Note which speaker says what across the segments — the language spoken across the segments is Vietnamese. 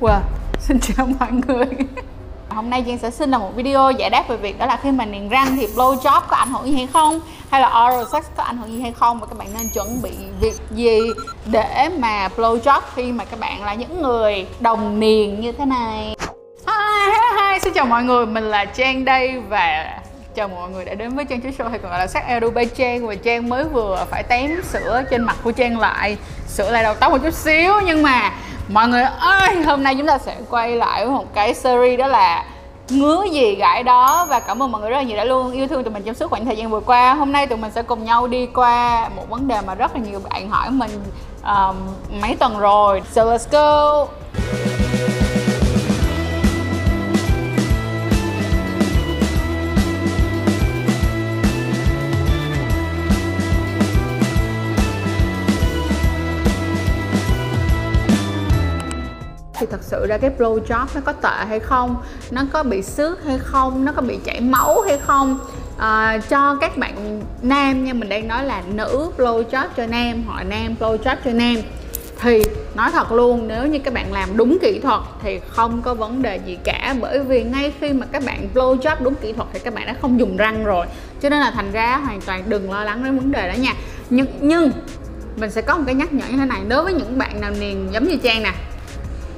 Speaker 1: Wow, xin chào mọi người. Hôm nay Giang sẽ xin là một video giải đáp về việc đó là khi mà niềng răng thì blow job có ảnh hưởng gì hay không? Hay là oral sex có ảnh hưởng gì hay không? Và các bạn nên chuẩn bị việc gì để mà blow job khi mà các bạn là những người đồng niềng như thế này? Hi, hi, hi. xin chào mọi người, mình là Trang đây và chào mọi người đã đến với Trang Chuối Show hay còn gọi là sắc Edu Trang. Và Trang mới vừa phải tém sữa trên mặt của Trang lại. Sữa lại đầu tóc một chút xíu nhưng mà mọi người ơi hôm nay chúng ta sẽ quay lại với một cái series đó là ngứa gì gãi đó. Và cảm ơn mọi người rất là nhiều đã luôn yêu thương tụi mình trong suốt khoảng thời gian vừa qua. Hôm nay tụi mình sẽ cùng nhau đi qua một vấn đề mà rất là nhiều bạn hỏi mình um, mấy tuần rồi. So let's go! Thật sự ra cái blow job nó có tệ hay không nó có bị xước hay không nó có bị chảy máu hay không? À, cho các bạn nam nha mình đang nói là nữ blow job cho nam họ nam blow job cho nam. Thì nói thật luôn nếu như các bạn làm đúng kỹ thuật thì không có vấn đề gì cả bởi vì ngay khi mà các bạn blow job đúng kỹ thuật thì các bạn đã không dùng răng rồi. Cho nên là thành ra hoàn toàn đừng lo lắng đến vấn đề đó nha. Nhưng nhưng mình sẽ có một cái nhắc nhở như thế này đối với những bạn nào niềng giống như trang nè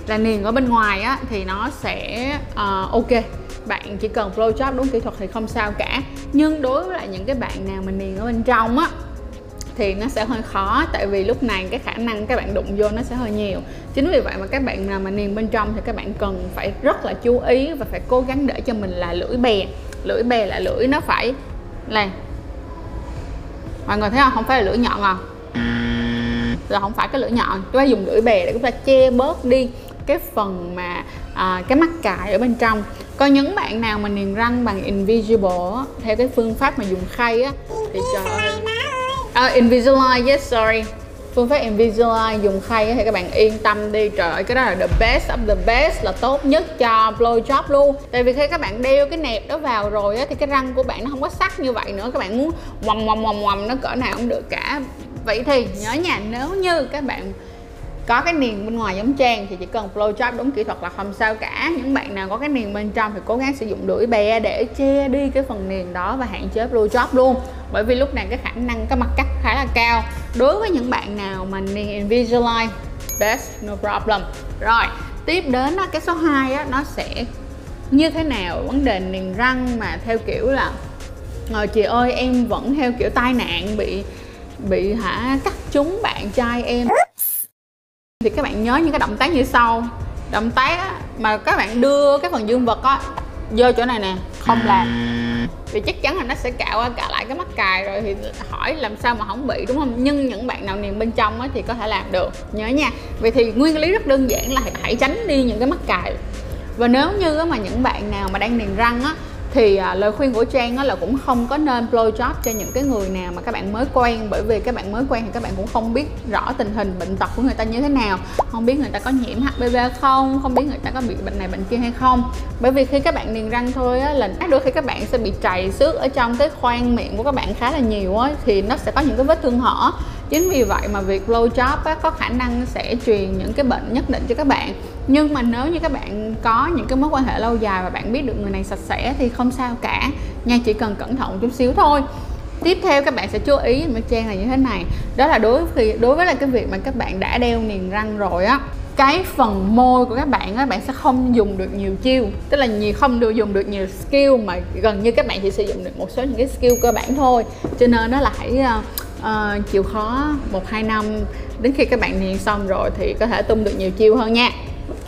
Speaker 1: là niềng ở bên ngoài á thì nó sẽ uh, ok. Bạn chỉ cần flow job đúng kỹ thuật thì không sao cả. Nhưng đối với lại những cái bạn nào mà niềng ở bên trong á thì nó sẽ hơi khó tại vì lúc này cái khả năng các bạn đụng vô nó sẽ hơi nhiều. Chính vì vậy mà các bạn nào mà niềng bên trong thì các bạn cần phải rất là chú ý và phải cố gắng để cho mình là lưỡi bè. Lưỡi bè là lưỡi nó phải là mọi người thấy không? Không phải là lưỡi nhọn à? Là không phải cái lưỡi nhọn. Chúng ta dùng lưỡi bè để chúng ta che bớt đi cái phần mà à, cái mắc cài ở bên trong. Có những bạn nào mà niềng răng bằng invisible á, theo cái phương pháp mà dùng khay á thì trời ơi. À, Invisalign yes sorry. Phương pháp Invisalign dùng khay á, thì các bạn yên tâm đi trời ơi cái đó là the best of the best là tốt nhất cho blow job luôn. Tại vì khi các bạn đeo cái nẹp đó vào rồi á, thì cái răng của bạn nó không có sắc như vậy nữa. Các bạn muốn quầm quầm quầm quầm nó cỡ nào cũng được cả. Vậy thì nhớ nhà nếu như các bạn có cái niềng bên ngoài giống trang thì chỉ cần flow job đúng kỹ thuật là không sao cả. Những bạn nào có cái niềng bên trong thì cố gắng sử dụng đuổi bè để che đi cái phần niềng đó và hạn chế flow job luôn. Bởi vì lúc này cái khả năng cái mặt cắt khá là cao. Đối với những bạn nào mà niềng Invisalign best no problem. Rồi tiếp đến đó, cái số 2 á, nó sẽ như thế nào? Vấn đề niềng răng mà theo kiểu là ờ, chị ơi em vẫn theo kiểu tai nạn bị bị hả cắt trúng bạn trai em thì các bạn nhớ những cái động tác như sau. Động tác á, mà các bạn đưa cái phần dương vật á vô chỗ này nè không làm. Thì chắc chắn là nó sẽ cạo qua cạo lại cái mắt cài rồi thì hỏi làm sao mà không bị đúng không? Nhưng những bạn nào niềng bên trong á, thì có thể làm được. Nhớ nha. Vậy thì nguyên lý rất đơn giản là hãy tránh đi những cái mắt cài. Và nếu như mà những bạn nào mà đang niềng răng á thì à, lời khuyên của Trang là cũng không có nên blow job cho những cái người nào mà các bạn mới quen bởi vì các bạn mới quen thì các bạn cũng không biết rõ tình hình bệnh tật của người ta như thế nào. Không biết người ta có nhiễm HPV không không biết người ta có bị bệnh này bệnh kia hay không. Bởi vì khi các bạn niềng răng thôi á là đôi khi các bạn sẽ bị trầy xước ở trong cái khoang miệng của các bạn khá là nhiều á thì nó sẽ có những cái vết thương hở chính vì vậy mà việc blow job á, có khả năng sẽ truyền những cái bệnh nhất định cho các bạn nhưng mà nếu như các bạn có những cái mối quan hệ lâu dài và bạn biết được người này sạch sẽ thì không sao cả. Nha chỉ cần cẩn thận chút xíu thôi. Tiếp theo các bạn sẽ chú ý với trang là như thế này. Đó là đối với đối với là cái việc mà các bạn đã đeo niềng răng rồi á cái phần môi của các bạn á bạn sẽ không dùng được nhiều chiêu. Tức là nhiều không được dùng được nhiều skill mà gần như các bạn chỉ sử dụng được một số những cái skill cơ bản thôi. Cho nên nó là hãy uh, uh, chịu khó một hai năm. Đến khi các bạn niềng xong rồi thì có thể tung được nhiều chiêu hơn nha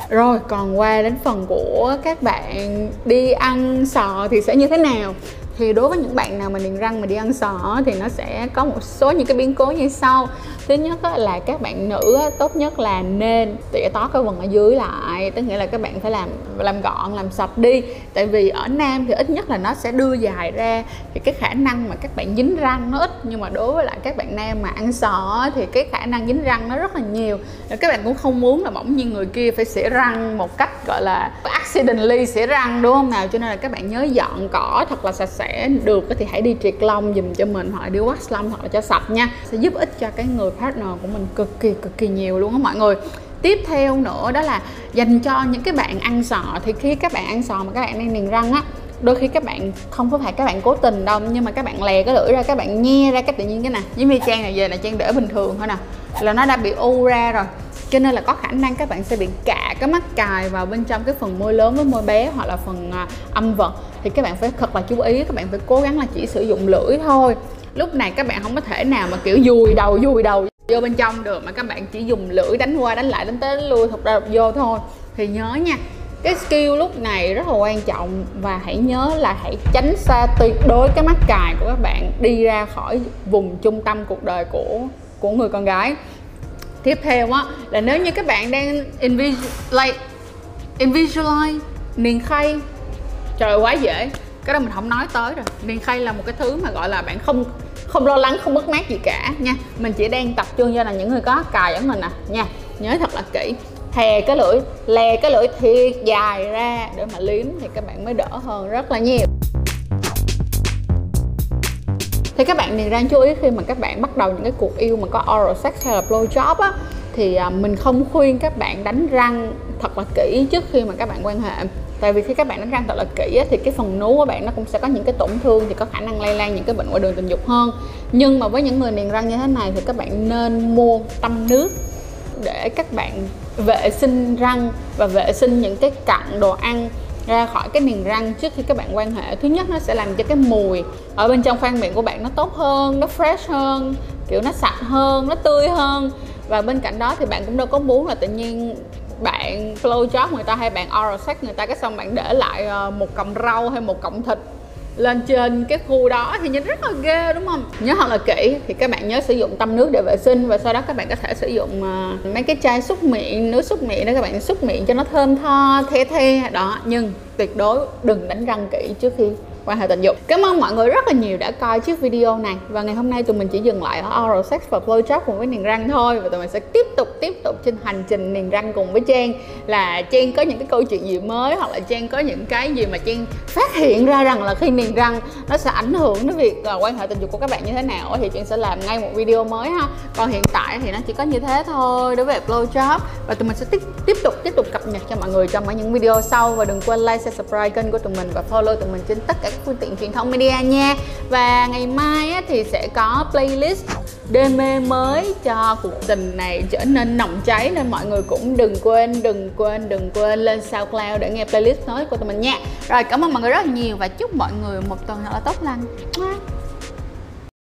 Speaker 1: rồi, còn qua đến phần của các bạn đi ăn sò thì sẽ như thế nào? Thì đối với những bạn nào mà niềng răng mà đi ăn sò thì nó sẽ có một số những cái biến cố như sau. Thứ nhất là các bạn nữ tốt nhất là nên tỉa tót cái vần ở dưới lại. Tức nghĩa là các bạn phải làm làm gọn, làm sạch đi. Tại vì ở nam thì ít nhất là nó sẽ đưa dài ra. Thì cái khả năng mà các bạn dính răng nó ít. Nhưng mà đối với lại các bạn nam mà ăn sò thì cái khả năng dính răng nó rất là nhiều. Các bạn cũng không muốn là bỗng nhiên người kia phải xỉa răng một cách, gọi là, accidentally xỉa răng, đúng không nào? Cho nên là các bạn nhớ dọn cỏ thật là sạch sẽ được thì hãy đi triệt lông dùm cho mình, hoặc là đi wax lông hoặc là cho sạch nha. Sẽ giúp ích cho cái người partner của mình cực kỳ cực kỳ nhiều luôn á mọi người. Tiếp theo nữa đó là dành cho những cái bạn ăn sò. Thì khi các bạn ăn sò mà các bạn đang niềng răng á, đôi khi các bạn không có phải các bạn cố tình đâu, nhưng mà các bạn lè cái lưỡi ra, các bạn nhe ra cách tự nhiên cái nè. Giống như trang này về là trang để bình thường thôi nè. Là nó đã bị u ra rồi cho nên là có khả năng các bạn sẽ bị cạ cái mắt cài vào bên trong cái phần môi lớn với môi bé hoặc là phần à, âm vật. Thì các bạn phải thật là chú ý, các bạn phải cố gắng là chỉ sử dụng lưỡi thôi. Lúc này các bạn không có thể nào mà, kiểu, dùi đầu dùi đầu vô bên trong được, mà các bạn chỉ dùng lưỡi đánh qua, đánh lại, đánh tới, đánh lui thật ra vô thôi. Thì nhớ nha, cái skill lúc này rất là quan trọng và hãy nhớ là hãy tránh xa tuyệt đối cái mắt cài của các bạn đi ra khỏi vùng trung tâm cuộc đời của của người con gái tiếp theo á, là nếu như các bạn đang invisualize invisualize niền khay, trời quá dễ. Cái đó mình không nói tới rồi. Niền khay là một cái thứ mà gọi là bạn không không lo lắng, không mất mát gì cả nha. Mình chỉ đang tập trung cho là những người có cài ở mình à. Nha, nhớ thật là kỹ. Thè cái lưỡi lè cái lưỡi thiệt dài ra để mà liếm thì các bạn mới đỡ hơn rất là nhiều thì các bạn nên răng chú ý khi mà các bạn bắt đầu những cái cuộc yêu mà có oral sex hay là blow job á thì à, mình không khuyên các bạn đánh răng thật là kỹ trước khi mà các bạn quan hệ. Tại vì khi các bạn đánh răng thật là kỹ á, thì cái phần nú của bạn nó cũng sẽ có những cái tổn thương thì có khả năng lây lan những cái bệnh qua đường tình dục hơn. Nhưng mà với những người niềng răng như thế này thì các bạn nên mua tâm nước để các bạn vệ sinh răng và vệ sinh những cái cặn đồ ăn ra khỏi cái niềng răng trước khi các bạn quan hệ. Thứ nhất, nó sẽ làm cho cái mùi ở bên trong khoang miệng của bạn nó tốt hơn, nó fresh hơn, kiểu nó sạch hơn, nó tươi hơn. Và bên cạnh đó thì bạn cũng đâu có muốn là tự nhiên bạn flow job người ta hay bạn oral sex người ta, cái xong bạn để lại ờ, một cọng rau hay một cọng thịt lên trên cái khu đó thì nhìn rất là ghê đúng không? Nhớ thật là kỹ thì các bạn nhớ sử dụng tăm nước để vệ sinh và sau đó các bạn có thể sử dụng uh, mấy cái chai xúc miệng nước xúc miệng để các bạn xúc miệng cho nó thơm tho the the. Đó nhưng tuyệt đối đừng đánh răng kỹ trước khi quan hệ tình dục. Cảm ơn mọi người rất là nhiều đã coi chiếc video này. Và ngày hôm nay tụi mình chỉ dừng lại ở oral sex và blowjob cùng với niềng răng thôi. Và tụi mình sẽ tiếp tục tiếp tục trên hành trình niềng răng cùng với Trang. Là Trang có những cái câu chuyện gì mới hoặc là Trang có những cái gì mà Trang phát hiện ra rằng là khi niềng răng nó sẽ ảnh hưởng đến việc ờ, quan hệ tình dục của các bạn như thế nào thì Trang sẽ làm ngay một video mới ha. Còn hiện tại thì nó chỉ có như thế thôi đối với blowjob và tụi mình sẽ tiếp tiếp tục tiếp tục cập nhật cho mọi người trong những video sau. Và đừng quên like, share, subscribe kênh của tụi mình và follow tụi mình trên tất cả các phương tiện truyền thông media nha. Và ngày mai á, thì sẽ có playlist đê mới cho cuộc tình này trở nên nồng cháy nên mọi người cũng đừng quên đừng quên đừng quên lên SoundCloud để nghe playlist mới của tụi mình nha. Rồi cảm ơn mọi người rất là nhiều và chúc mọi người một tuần thật là tốt lành.